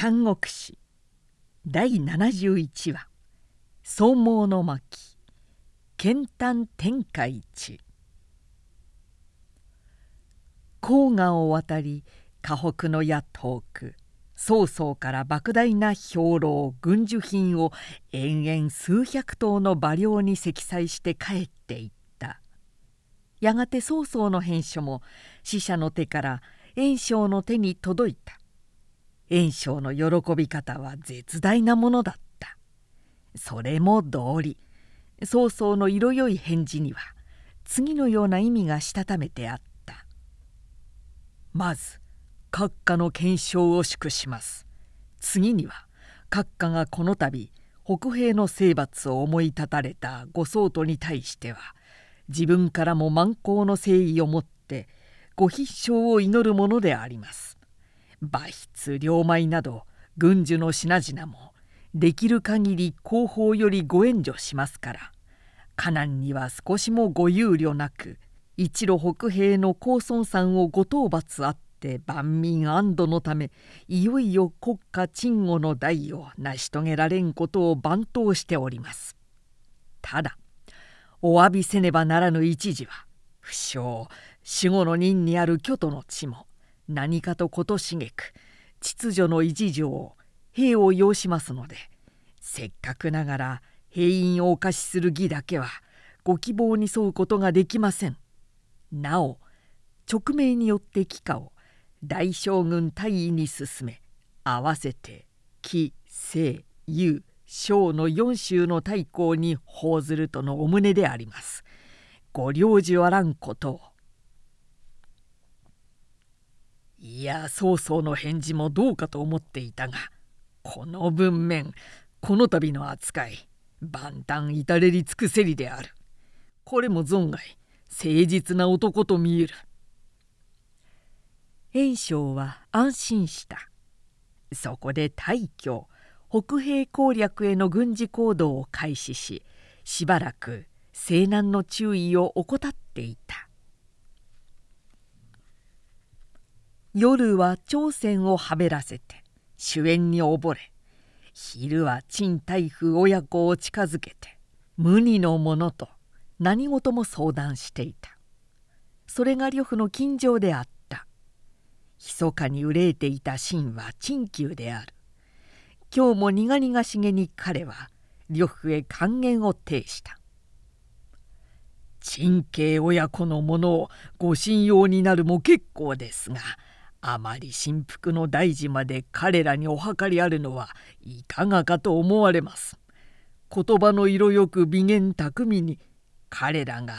三国志。第71話「総毛の巻。剣丹天下一」黄河を渡り河北の矢遠く曹操から莫大な兵糧軍需品を延々数百頭の馬両に積載して帰っていった。やがて曹操の返書も死者の手から袁紹の手に届いた。袁紹の喜び方は絶大なものだった。それも道理。曹操の色よい返事には次のような意味がしたためてあった。まず閣下の検証を祝します。次には閣下がこの度北平の征伐を思い立たれたご宗徒に対しては自分からも満行の誠意をもってご必勝を祈るものであります。馬筆両米など軍需の品々もできる限り後方よりご援助しますから河南には少しもご憂慮なく一路北平の高孫山をご討伐あって万民安堵のためいよいよ国家鎮護の代を成し遂げられんことを番頭しております。ただお詫びせねばならぬ一時は不詳守護の任にある京都の地も何かとことしげく秩序の維持上兵を要しますのでせっかくながら兵員をお貸しする義だけはご希望に沿うことができません。なお勅命によって帰化を大将軍大尉に進め合わせて紀清幽小の四州の大公に報ずるとのお旨であります。ご領事あらんことをいや曹操の返事もどうかと思っていたがこの文面この度の扱い万端至れり尽くせりである。これも存外誠実な男と見える。袁紹は安心した。そこで大挙北平攻略への軍事行動を開始ししばらく西南の注意を怠っていた。夜は朝鮮をはべらせて主演に溺れ昼は陳太夫親子を近づけて無二のものと何事も相談していた。それが呂布の近所であった。密かに憂えていた秦は陳旧である。今日も苦々しげに彼は呂布へ還元を呈した。陳家親子のものをご信用になるも結構ですがあまり神服の大事まで彼らにお計りあるのはいかがかと思われます。言葉の色よく美言巧みに彼らが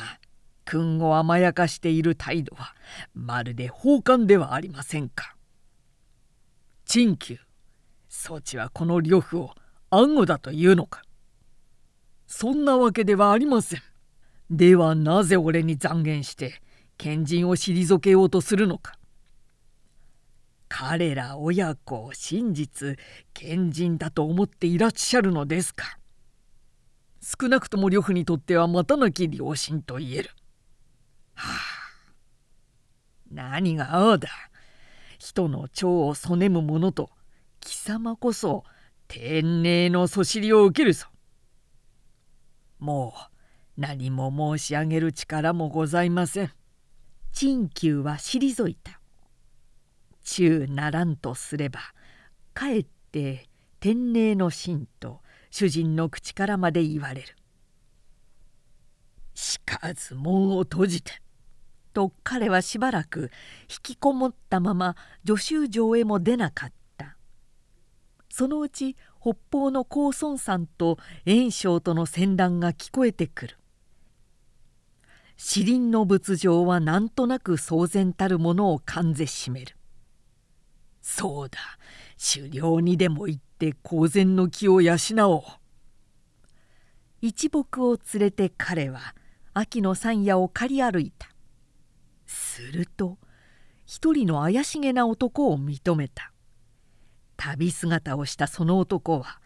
君を甘やかしている態度はまるで放艦ではありませんか。陳旧そちはこの呂布を暗号だというのか。そんなわけではありません。ではなぜ俺に讒言して賢人を退けようとするのか。彼ら親子を真実賢人だと思っていらっしゃるのですか？少なくとも呂布にとってはまたなき良心と言える。はあ何がああだ人の長をそねむ者と貴様こそ天皇のそしりを受けるぞ。もう何も申し上げる力もございません。陳旧は退いた。中ならんとすればかえって天皇の神と主人の口からまで言われる。しかず門を閉じてと彼はしばらく引きこもったまま助手城へも出なかった。そのうち北方の高孫山と袁紹との戦乱が聞こえてくる。詩林の仏像はなんとなく騒然たるものを感ぜしめる。そうだ。狩猟にでも行って公然の気を養おう。一木を連れて彼は秋の山野を刈り歩いた。すると一人の怪しげな男を認めた。旅姿をしたその男は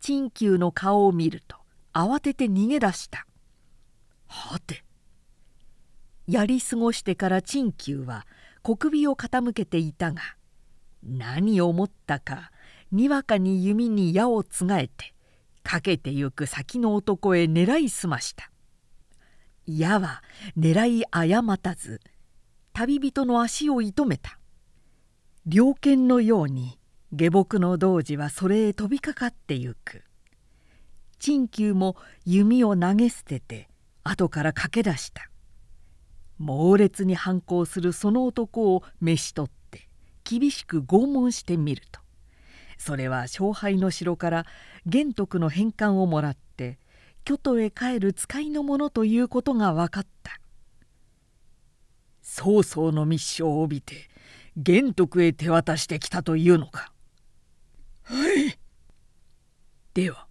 陳旧の顔を見ると慌てて逃げ出した。はて。やり過ごしてから陳旧は小首を傾けていたが何を思ったかにわかに弓に矢をつがえてかけてゆく先の男へ狙いすました。矢は狙い誤たず旅人の足を射止めた。猟犬のように下僕の童子はそれへ飛びかかってゆく。陳旧も弓を投げ捨てて後から駆け出した。猛烈に反抗するその男を召し取って厳しく拷問してみると。それは勝敗の城から玄徳の返還をもらって京都へ帰る使いのものということが分かった。曹操の密書を帯びて玄徳へ手渡してきたというのか。はい。では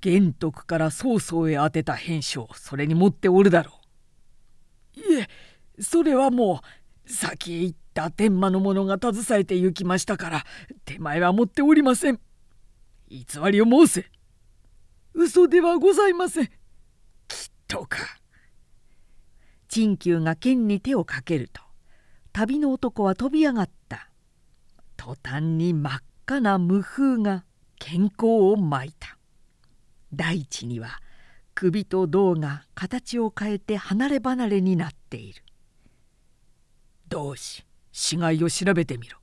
玄徳から曹操へ宛てた返書をそれに持っておるだろう。いえそれはもう先へ行った天満の者が携えて行きましたから手前は持っておりません。偽りを申せ。嘘ではございません。きっとか。陳旧が剣に手をかけると旅の男は飛び上がった。途端に真っ赤な無風が健康を巻いた。大地には首と胴が形を変えて離れ離れになっている。同志死骸を調べてみろ。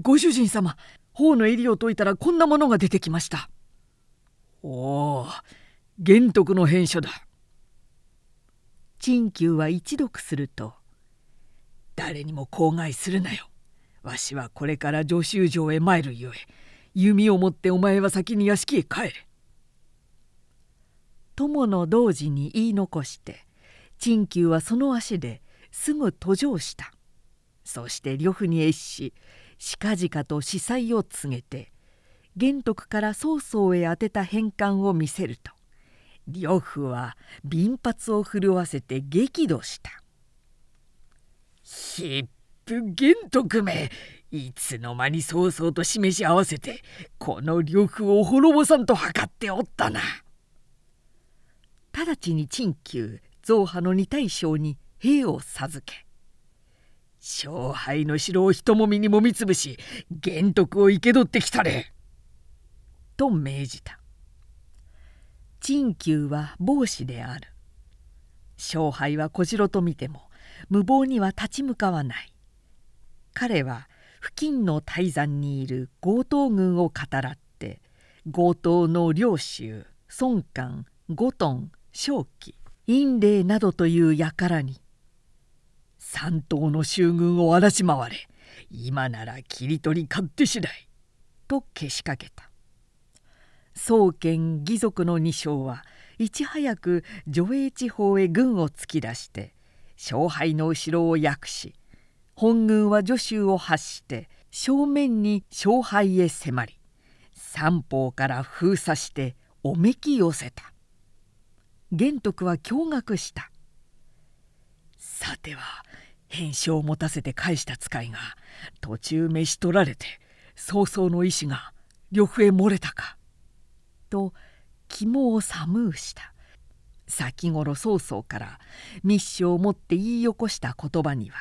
ご主人様頬の襟を解いたらこんなものが出てきました。おお玄徳の返書だ。陳旧は一読すると「誰にも口外するなよ。わしはこれから助手城へ参るゆえ弓を持ってお前は先に屋敷へ帰れ」友の同時に言い残して陳旧はその足ですぐ途上した。そして呂布に謁し近々と司祭を告げて玄徳から曹操へ宛てた返還を見せると呂布は貧髪を震わせて激怒した「ひっぷ玄徳めいつの間に曹操と示し合わせてこの呂布を滅ぼさんと図っておったな」。直ちに陳旧造派の二大将に兵を授け勝敗の城を人もみにもみつぶし玄徳を生け取ってきたれ」と命じた。陳旧は帽子である。勝敗は小次郎と見ても無謀には立ち向かわない。彼は付近の大山にいる強盗軍を語らって強盗の領州孫官五トン正気陰霊などという輩に「三島の衆軍を荒らし回れ。今なら切り取り勝手次第」とけしかけた。宗権義族の二将はいち早く除営地方へ軍を突き出して勝敗の後ろを訳し本軍は助手を発して正面に勝敗へ迫り三方から封鎖しておめき寄せた。玄徳は驚愕した。さては返書を持たせて返した使いが途中召し取られて曹操の意志が呂布へ漏れたかと肝を寒うした。先頃曹操から密書を持って言い起こした言葉には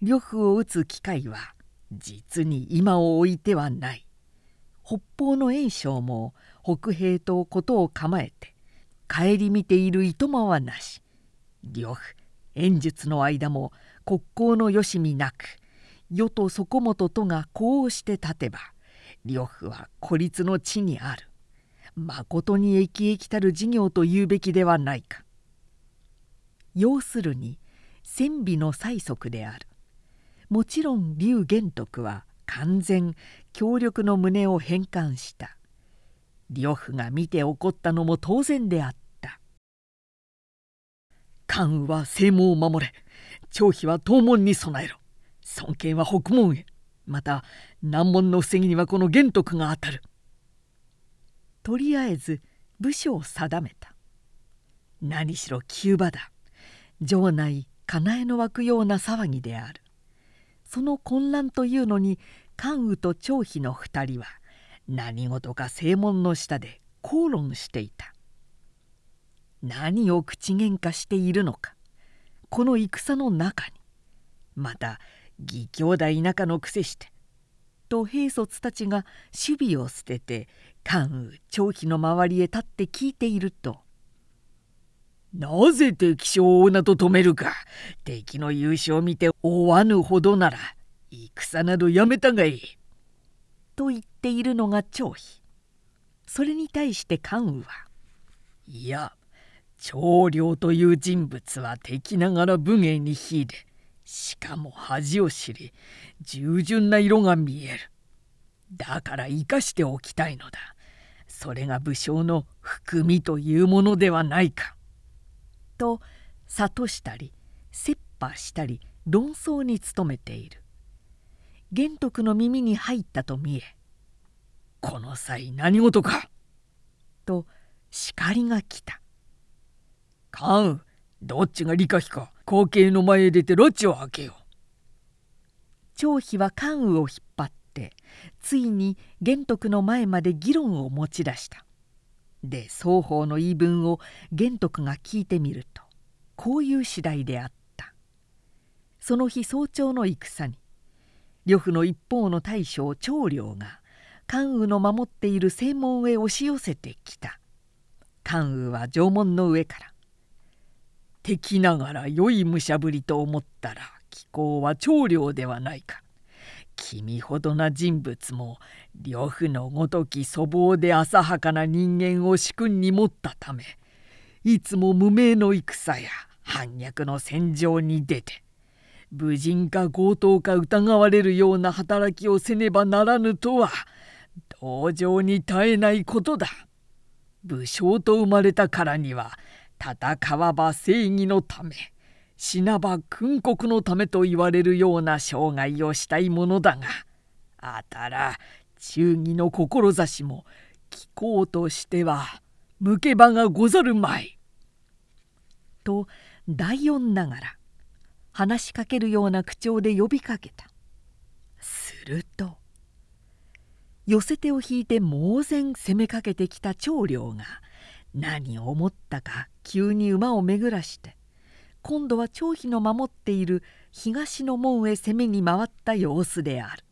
呂布を討つ機会は実に今を置いてはない。北方の袁紹も北平と事を構えて顧みているいとまはなし。呂布演術の間も国交のよしみなく与と底本とがこうして立てば呂布は孤立の地にある。まことに益益たる事業と言うべきではないか。要するに戦備の催促である。もちろん劉玄徳は完全協力の旨を返還した。呂布が見て怒ったのも当然であった。関羽は正門を守れ。張飛は東門に備えろ。尊敬は北門へ。また難問の防ぎにはこの玄徳が当たる。とりあえず部署を定めた。何しろ急場だ。城内かなえの湧くような騒ぎである。その混乱というのに関羽と張飛の二人は何事か正門の下で口論していた。何を口喧嘩しているのか。この戦の中にまた義兄弟仲のくせしてと兵卒たちが守備を捨てて関羽張飛の周りへ立って聞いていると「なぜ敵将を女と止めるか敵の優勝を見て追わぬほどなら戦などやめたがいい」と言っているのが張飛それに対して関羽は「いや長領という人物は敵ながら武芸に秀でしかも恥を知り従順な色が見える。だから生かしておきたいのだ。それが武将の含みというものではないか」と諭したり切羽したり論争に努めている。玄徳の耳に入ったと見え「この際何事か?」と叱りが来た「関羽どっちが理科費か。後継の前へ出てロッチを開けよ。う」張飛は関羽を引っ張ってついに玄徳の前まで議論を持ち出した。で双方の言い分を玄徳が聞いてみるとこういう次第であった。その日早朝の戦に呂布の一方の大将長領が関羽の守っている正門へ押し寄せてきた。関羽は城門の上から「敵ながら良い武者ぶりと思ったら気候は長領ではないか。君ほどな人物も呂布のごとき粗暴で浅はかな人間を主君に持ったためいつも無名の戦や反逆の戦場に出て武人か強盗か疑われるような働きをせねばならぬとは同情に耐えないことだ。武将と生まれたからには戦わば正義のため死なば訓国のためと言われるような生涯をしたいものだがあたら忠義の志も聞こうとしては向け場がござるまい。と第四ながら話しかけるような口調で呼びかけたすると寄せ手を引いて猛然攻めかけてきた長領が何を思ったか急に馬を巡らして今度は張飛の守っている東の門へ攻めに回った様子である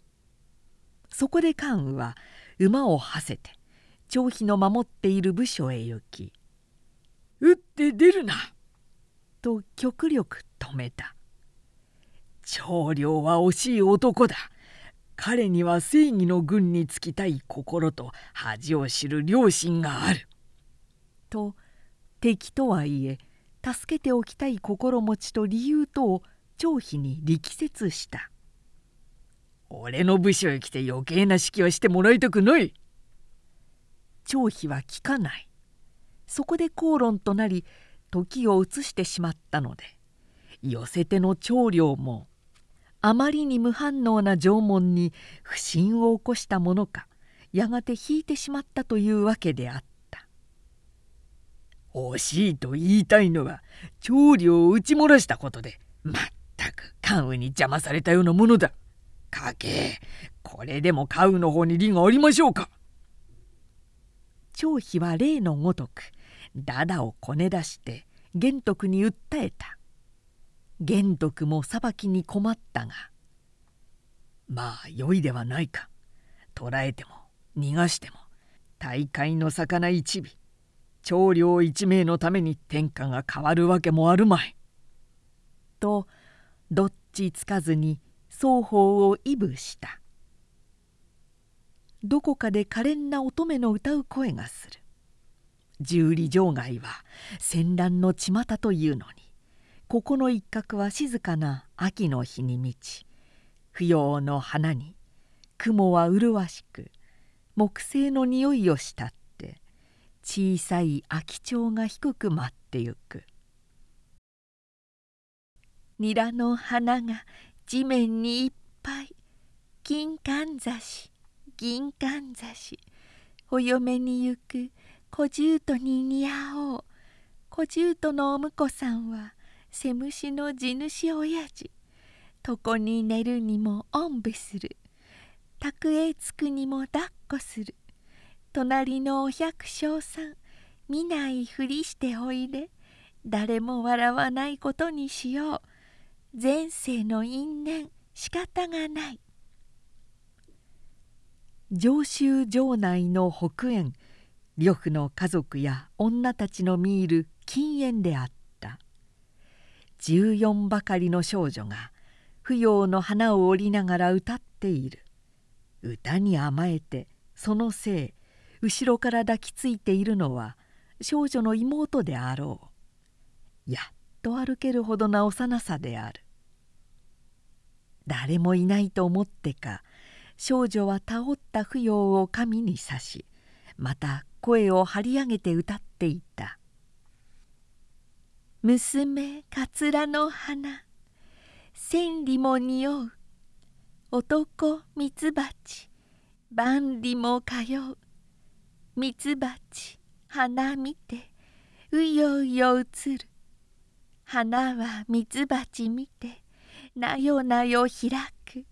そこで関羽は馬を馳せて張飛の守っている部署へ行き「打って出るな!」と極力止めた長領は惜しい男だ彼には正義の軍につきたい心と恥を知る良心がある。と敵とはいえ助けておきたい心持ちと理由とを張飛に力説した「俺の部署へ来て余計な指揮はしてもらいたくない」張飛は聞かない。そこで口論となり時を移してしまったので寄せ手の長領もあまりに無反応な縄文に不審を起こしたものかやがて引いてしまったというわけであった。惜しいと言いたいのは長領を打ち漏らしたことでまったく関羽に邪魔されたようなものだ。かけこれでも関羽の方に利がありましょうか。張飛は例のごとくダダをこね出して玄徳に訴えた。玄徳も裁きに困ったがまあ良いではないか捕らえても逃がしても大海の魚一尾長領一名のために天下が変わるわけもあるまい。とどっちつかずに双方を威舞したどこかで可憐な乙女の歌う声がする十里城外は戦乱の巷というのにここの一角は静かな秋の日に満ち不要の花に雲は麗しく木星の匂いをした小さい秋蝶が低く舞ってゆく。ニラの花が地面にいっぱい金管差し銀管差しお嫁に行く小獣とに似合おう。小獣とのお婿さんはせむしの地主親父。床に寝るにもおんぶする。宅へ着くにも抱っこする。隣のお百姓さん見ないふりしておいで。誰も笑わないことにしよう。前世の因縁仕方がない。上州城内の北園呂布の家族や女たちの見入る禁煙であった。14ばかりの少女が芙蓉の花を折りながら歌っている。歌に甘えてそのせい後ろから抱きついているのは少女の妹であろう。やっと歩けるほどな幼さである。誰もいないと思ってか少女は倒った芙蓉を神に刺しまた声を張り上げて歌っていた「娘かつらの花千里も匂う。男ミツバチ万里も通う。ミツバチ花見てうようよ移る。花はミツバチ見てなよなよ開く。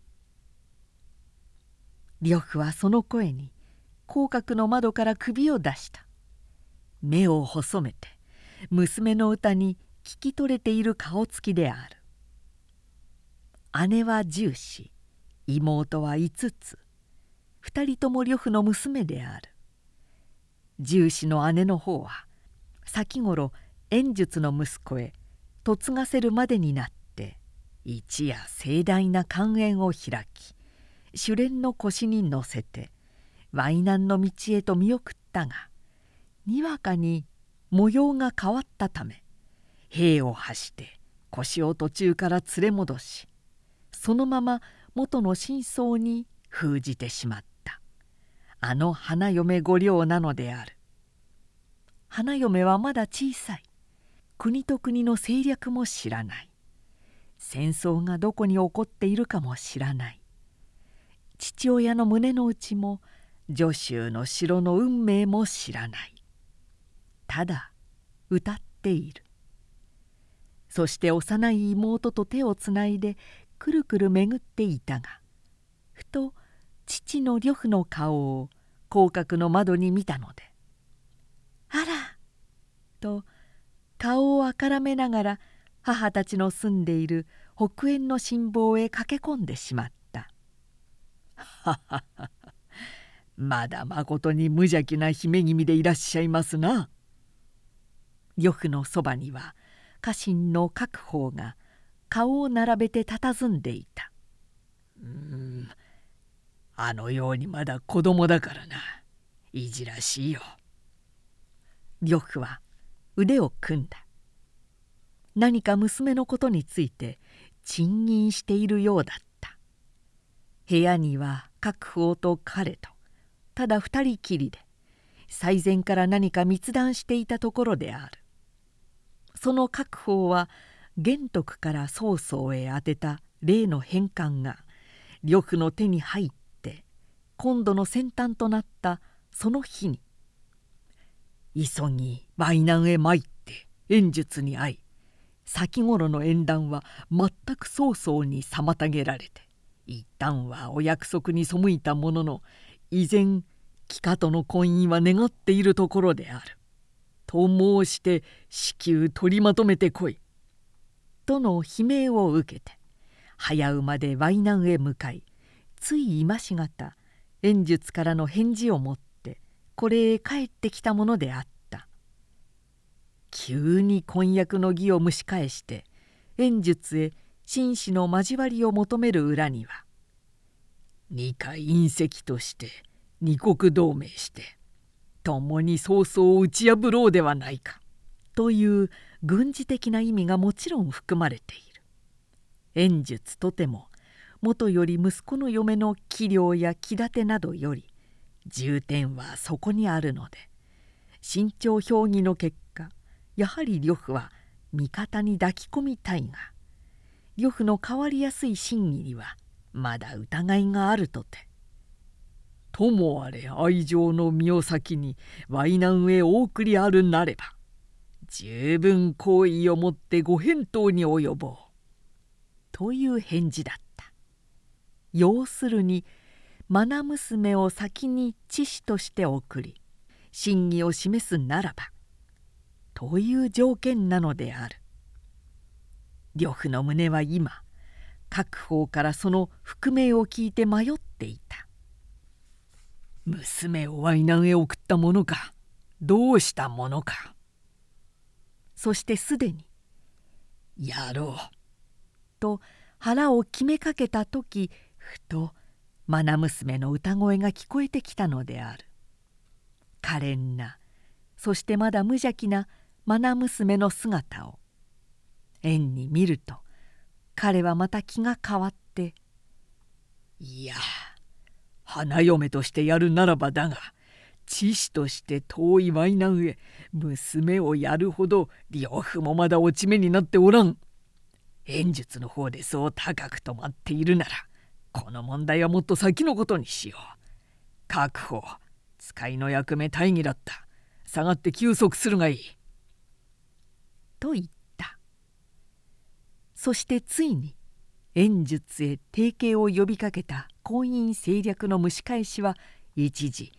呂布はその声に広角の窓から首を出した。目を細めて娘の歌に聞き取れている顔つきである。姉は十子妹は五つ。二人とも呂布の娘である。十子の姉の方は先頃円術の息子へ嫁がせるまでになって一夜盛大な寛宴を開き主練の腰に乗せて淮南の道へと見送ったがにわかに模様が変わったため兵を発して腰を途中から連れ戻しそのまま元の真相に封じてしまった。あの花嫁御寮なのである。花嫁はまだ小さい。国と国の政略も知らない。戦争がどこに起こっているかも知らない。父親の胸の内も助州の城の運命も知らない。ただ歌っている。そして幼い妹と手をつないでくるくる巡っていたがふと父の呂布の顔を広角の窓に見たので「あら!」と顔をあからめながら母たちの住んでいる北縁の辛抱へ駆け込んでしまった「はははまだまことに無邪気な姫君でいらっしゃいますな」呂布のそばには家臣の各方が顔を並べて佇んでいた「うんあのようにまだ子供だからな。いじらしいよ」呂布は腕を組んだ。何か娘のことについて賃金しているようだった。部屋には各方と彼とた。だ二人きりで最前から何か密談していたところである。その各方は玄徳から曹操へ宛てた例の返還が呂布の手に入って今度の先端となったその日に急ぎ淮南へ参って演術に会い先頃の縁談は全く曹操に妨げられて一旦はお約束に背いたものの依然貴家との婚姻は願っているところである。と申して至急取りまとめてこい」との悲鳴を受けて早馬で淮南へ向かいつい今しがた演術からの返事を持ってこれへ帰ってきたものであった。急に婚約の儀を蒸し返して演術へ紳士の交わりを求める裏には二回隕石として二国同盟して共に曹操を打ち破ろうではないかという軍事的な意味がもちろん含まれている。演術とてももとより息子の嫁の器量や気立てなどより重点はそこにあるので慎重評議の結果やはり呂布は味方に抱き込みたいが呂布の変わりやすい真偽にはまだ疑いがあるとてともあれ愛情の身を先に淮南へお送りあるなれば十分好意をもってご返答に及ぼう」という返事だった。要するに愛娘を先に知子として送り真偽を示すならばという条件なのである。呂布の胸は今各方からその覆命を聞いて迷っていた。娘をワイナンへ送ったものかどうしたものか。そしてすでに「やろう」と腹を決めかけた時ふと愛娘の歌声が聞こえてきたのである可憐なそしてまだ無邪気な愛娘の姿を縁に見ると彼はまた気が変わって「いや花嫁としてやるならばだが知子として遠いイナンへ娘をやるほど呂布もまだ落ち目になっておらん。演術の方でそう高く止まっているならこの問題はもっと先のことにしよう。確保。使いの役目大義だった。下がって休息するがいい。と言った。そしてついに演術へ提携を呼びかけた婚姻政略の蒸し返しは一時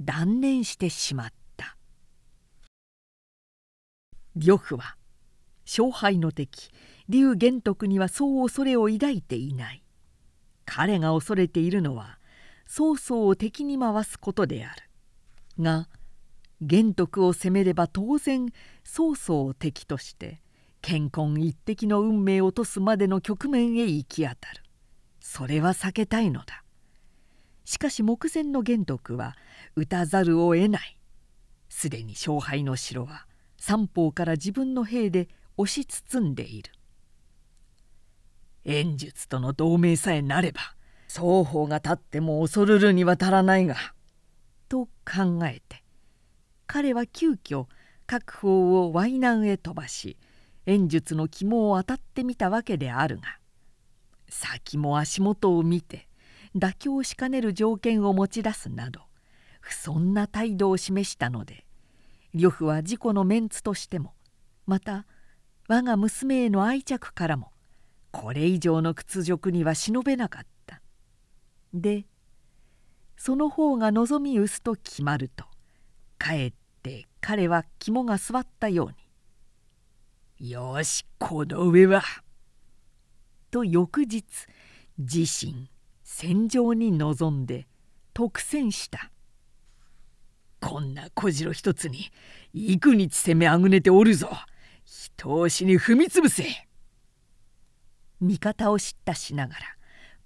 断念してしまった。呂布は勝敗の敵劉玄徳にはそう恐れを抱いていない。彼が恐れているのは曹操を敵に回すことである。が玄徳を攻めれば当然曹操を敵として健康一滴の運命を落とすまでの局面へ行き当たる。それは避けたいのだ。しかし目前の玄徳は打たざるを得ない。すでに勝敗の城は三方から自分の兵で押し包んでいる。演術との同盟さえなれば双方が立っても恐るるには足らないが。と考えて彼は急遽各方を淮南へ飛ばし演術の肝を当たってみたわけであるが先も足元を見て妥協しかねる条件を持ち出すなど不遜な態度を示したので呂布は自己のメンツとしてもまた我が娘への愛着からもこれ以上の屈辱には忍べなかった。でその方が望み薄と決まるとかえって彼は肝が据わったように「よしこの上は」と翌日自身戦場に臨んで特戦した。こんな小次郎一つに幾日攻めあぐねておるぞ。人押しに踏みつぶせ。味方を知ったしながら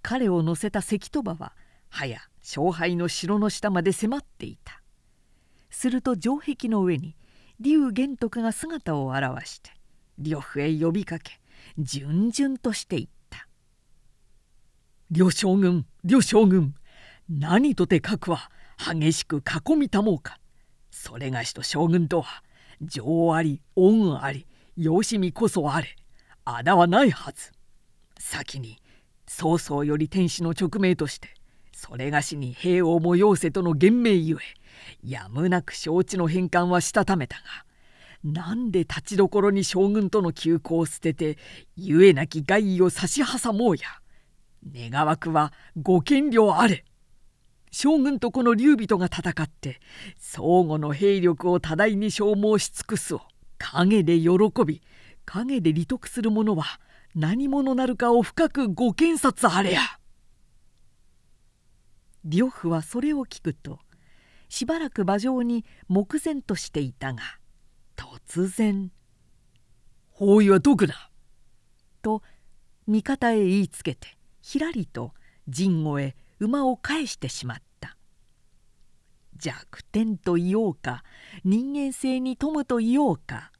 彼を乗せた関戸馬は早勝敗の城の下まで迫っていた。すると城壁の上に劉玄徳が姿を現して呂布へ呼びかけ順々としていった「呂将軍呂将軍何とて核は激しく囲みたもうか。それがしと将軍とは情あり恩ありよしみこそあれ仇はないはず。先に曹操より天使の勅命としてそれがしに兵を催せとの言命ゆえやむなく承知の返還はしたためたがなんで立ちどころに将軍との休校を捨ててゆえなき害意を差し挟もうや。願わくはご権領あれ。将軍とこの劉備とが戦って相互の兵力を多大に消耗し尽くすを陰で喜び陰で利得する者は何者なるかを深くご検察あれや。呂布はそれを聞くとしばらく馬上に目前としていたが突然「包囲はどくだ!」と味方へ言いつけてひらりと陣後へ馬を返してしまった弱点と言おうか人間性に富むと言おうか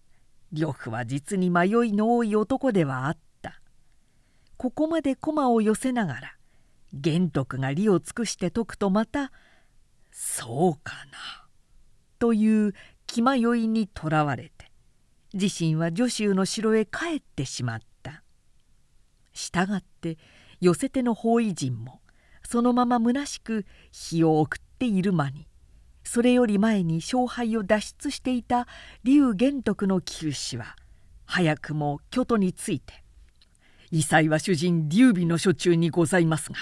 呂布は実に迷いの多い男ではあったここまで駒を寄せながら玄徳が利を尽くして解くとまた「そうかな」という気迷いにとらわれて自身は女州の城へ帰ってしまった。したがって寄せ手の包囲陣もそのまま虚しく日を送っている間にそれより前に勝敗を脱出していた劉玄徳の九死は早くも京都について「異彩は主人劉備の所中にございますが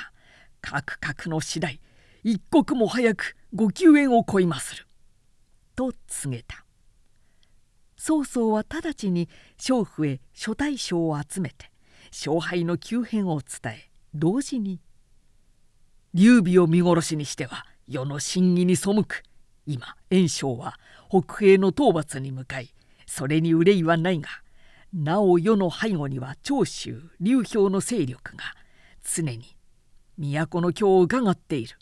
各々の次第一刻も早くご救援を乞いまする」と告げた。曹操は直ちに娼婦へ諸大将を集めて勝敗の急変を伝え同時に「劉備を見殺しにしては世の審議に背く今袁紹は北平の討伐に向かいそれに憂いはないがなお世の背後には長州劉氷の勢力が常に都の京を伺っている。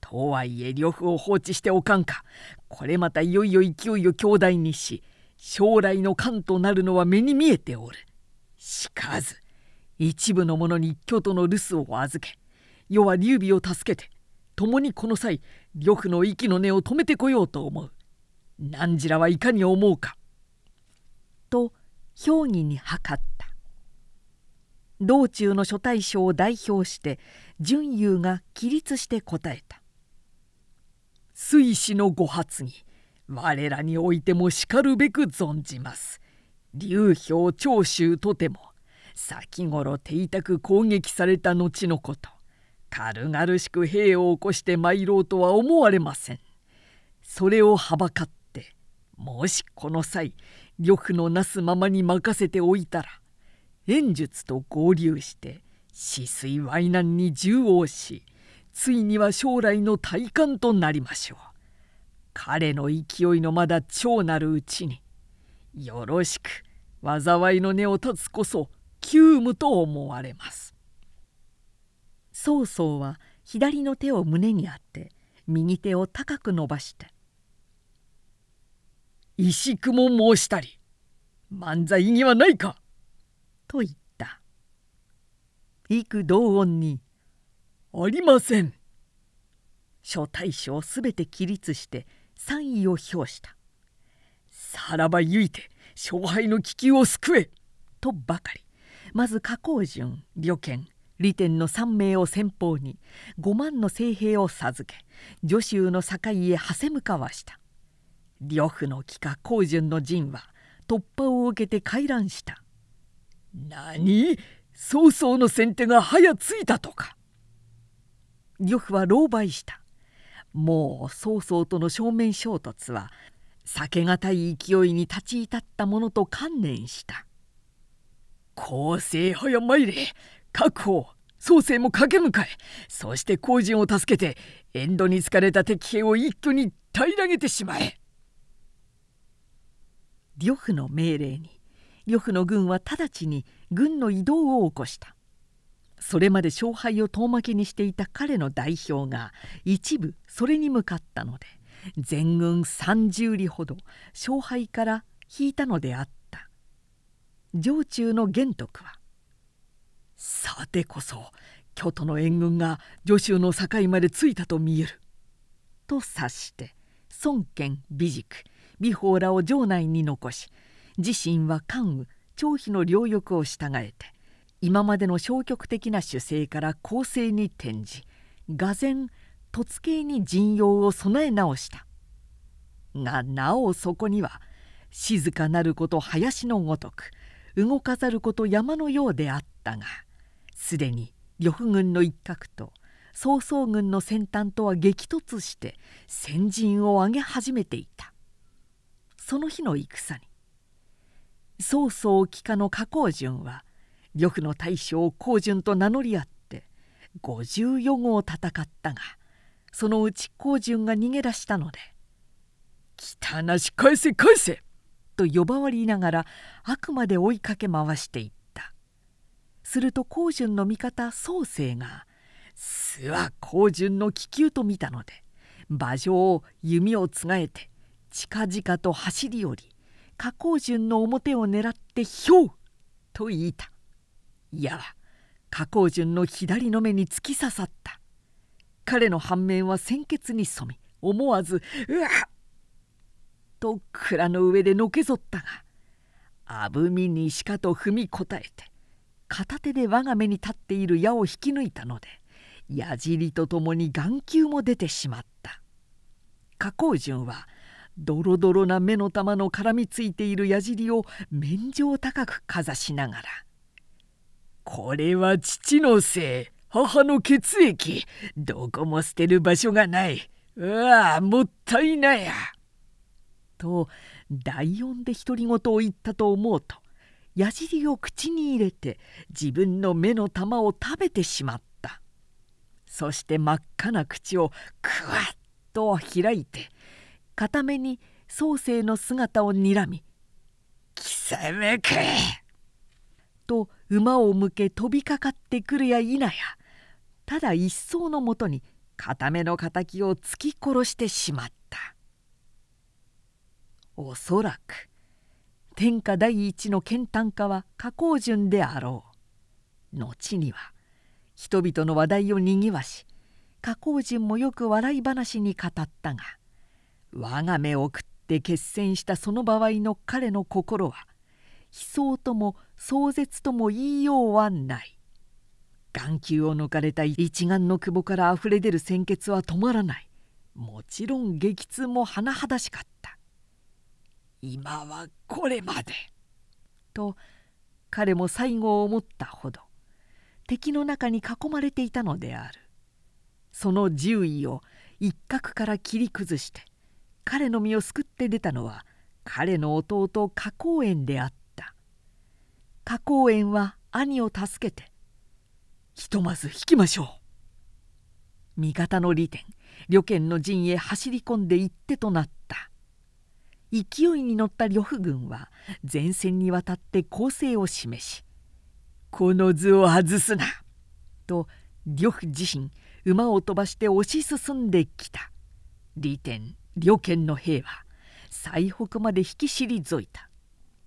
とはいえ呂布を放置しておかんかこれまたいよいよ勢いを強大にし将来の官となるのは目に見えておる。しかず一部の者に京都の留守を預け世は劉備を助けて共にこの際呂布の息の根を止めてこようと思う。汝らはいかに思うか。と評議に諮った。道中の諸大将を代表して純優が起立して答えた「水死のご発議我らにおいてもしかるべく存じます」「流氷長州とても先頃邸宅攻撃された後のこと。軽々しく兵を起こして参ろうとは思われません。それをはばかってもしこの際呂布のなすままに任せておいたら演術と合流して止水淮南に縦横しついには将来の体感となりましょう。彼の勢いのまだ超なるうちによろしく災いの根を断つこそ急務と思われます。曹操は左の手を胸にあって右手を高く伸ばして石雲申したり漫才にはないか」と言った。幾同音に「ありません」諸大将すべて起立して賛意を表した「さらばゆいて勝敗の危機を救え!」とばかり。まず加工順旅券利天の3名を先方に5万の精兵を授け助州の境へはせ向かわした。呂布の帰化高順の陣は突破を受けて回覧した。何？曹操の先手が早ついたとか。呂布は狼狽した。もう曹操との正面衝突は避けがたい勢いに立ち至ったものと観念した。公正早参れ。確保創生も駆け向かえ。そして工人を助けて遠慮に疲れた敵兵を一挙に平らげてしまえ。呂布の命令に呂布の軍は直ちに軍の移動を起こした。それまで勝敗を遠巻きにしていた彼の代表が一部それに向かったので全軍30里ほど勝敗から引いたのであった。城中の玄徳は「さてこそ京都の援軍が助州の境まで着いたと見える」と察して孫権美塾美宝らを城内に残し自身は関羽張飛の両翼を従えて今までの消極的な姿勢から攻勢に転じ俄然突形に陣容を備え直した。がなおそこには静かなること林のごとく動かざること山のようであったがすでに呂布軍の一角と曹操軍の先端とは激突して先陣を上げ始めていた。その日の戦に曹操帰化の加工順は呂布の大将高順と名乗り合って54号戦ったがそのうち高順が逃げ出したので「汚なし返せ返せ!」と呼ばわりながらあくまで追いかけ回していったすると高順の味方宗生が「すは高順の気球と見たので馬上を弓をつがえて近々と走り寄り加工順の表を狙って「ひょう!」と言いたいや加工順の左の目に突き刺さった彼の反面は鮮血に染み思わず「うわっ!」と蔵の上でのけぞったがあぶみにしかと踏みこたえて片手で我が目に立っている矢を引き抜いたので矢尻とともに眼球も出てしまった加工順は「ドロドロな目の玉の絡みついている矢尻を面上高くかざしながら「これは父のせい母の血液。どこも捨てる場所がない。うわもったいないや」と第音で独り言を言ったと思うと矢尻を口に入れて自分の目の玉を食べてしまった。そして真っ赤な口をくわっと開いて片目に宗生の姿をにらみ「貴様か!」と馬を向け飛びかかってくるや否やただ一層のもとに片目の敵を突き殺してしまったおそらく天下第一の剣丹家は加工順であろう後には人々の話題をにぎわし加工順もよく笑い話に語ったが我が目を食って決戦したその場合の彼の心は悲壮とも壮絶とも言いようはない。眼球を抜かれた一眼の窪からあふれ出る鮮血は止まらない。もちろん激痛も甚だしかった。今はこれまで。と彼も最後を思ったほど。敵の中に囲まれていたのである。その獣医を一角から切り崩して彼の身を救って出たのは彼の弟花公園であった。花公園は兄を助けてひとまず引きましょう。味方の利天旅券の陣へ走り込んで行ってとなった。勢いに乗った呂布軍は前線にわたって攻勢を示し「この図を外すな!」と呂布自身馬を飛ばして押し進んできた。利天両県の兵は最北まで引き退いた。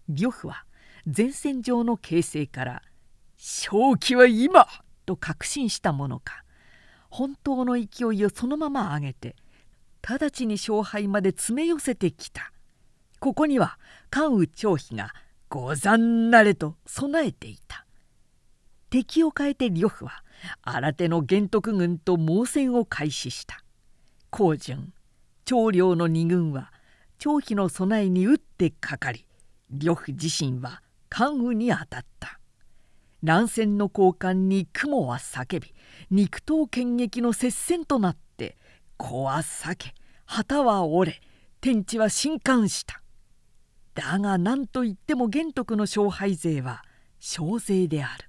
呂布は前線上の形勢から「正気は今!」と確信したものか本当の勢いをそのまま上げて直ちに勝敗まで詰め寄せてきた。ここには関羽張飛が「ござんなれ」と備えていた。敵を変えて呂布は新手の玄徳軍と猛戦を開始した。高順長領の二軍は張飛の備えに打ってかかり呂布自身は関羽に当たった。乱戦の交換に雲は叫び肉刀剣撃の接戦となって子は裂け旗は折れ天地は震撼した。だが何といっても玄徳の勝敗勢は小勢である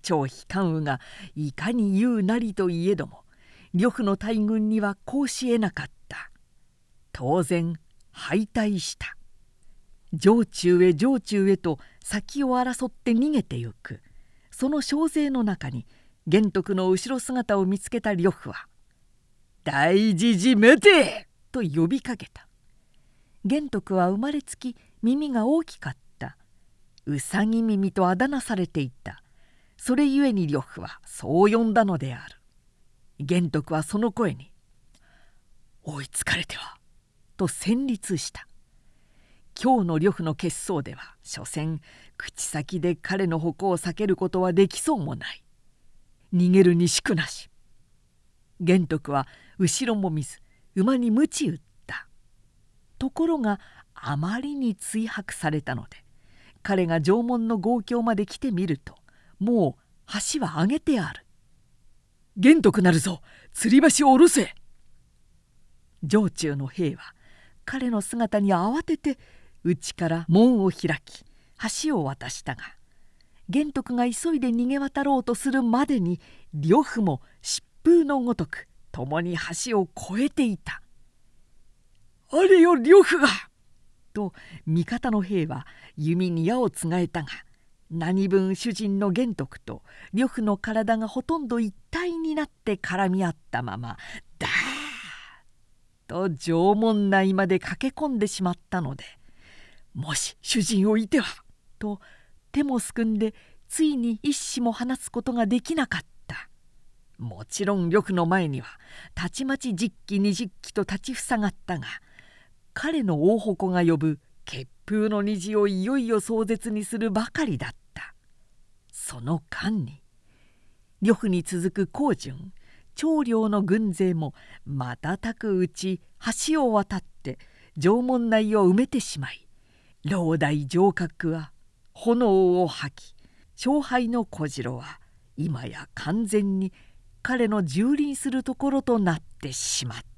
張飛関羽がいかに言うなりといえども呂布の大軍にはこうしえなかった。当然敗退した。城中へ城中へと先を争って逃げてゆく。その小勢の中に玄徳の後ろ姿を見つけた呂布は「大事じめて!」と呼びかけた。玄徳は生まれつき耳が大きかった。うさぎ耳とあだ名されていた。それゆえに呂布はそう呼んだのである。玄徳はその声に「追いつかれては」と戦慄した。今日の呂布の決争では所詮口先で彼の矛を避けることはできそうもない。逃げるにしくなし。玄徳は後ろも見ず馬に鞭打った。ところがあまりに追迫されたので彼が城門の豪郷まで来てみるともう橋は上げてある。玄徳なるぞ。吊り橋を下ろせ。城中の兵は彼の姿に慌てて内から門を開き橋を渡したが玄徳が急いで逃げ渡ろうとするまでに呂布も疾風のごとく共に橋を越えていた「あれよ呂布が!」と味方の兵は弓に矢をつがえたが何分主人の玄徳と呂布の体がほとんど一体になって絡み合ったままダーッと縄文内まで駆け込んでしまったので「もし主人をいては!」と手もすくんでついに一矢も放つことができなかったもちろん呂布の前にはたちまち10機20機と立ちふさがったが彼の大矛が呼ぶ風の虹をいよいよ壮絶にするばかりだったその間に呂布に続く高順長領の軍勢も瞬くうち橋を渡って縄文内を埋めてしまい老大城郭は炎を吐き勝敗の小次郎は今や完全に彼の蹂躙するところとなってしまった。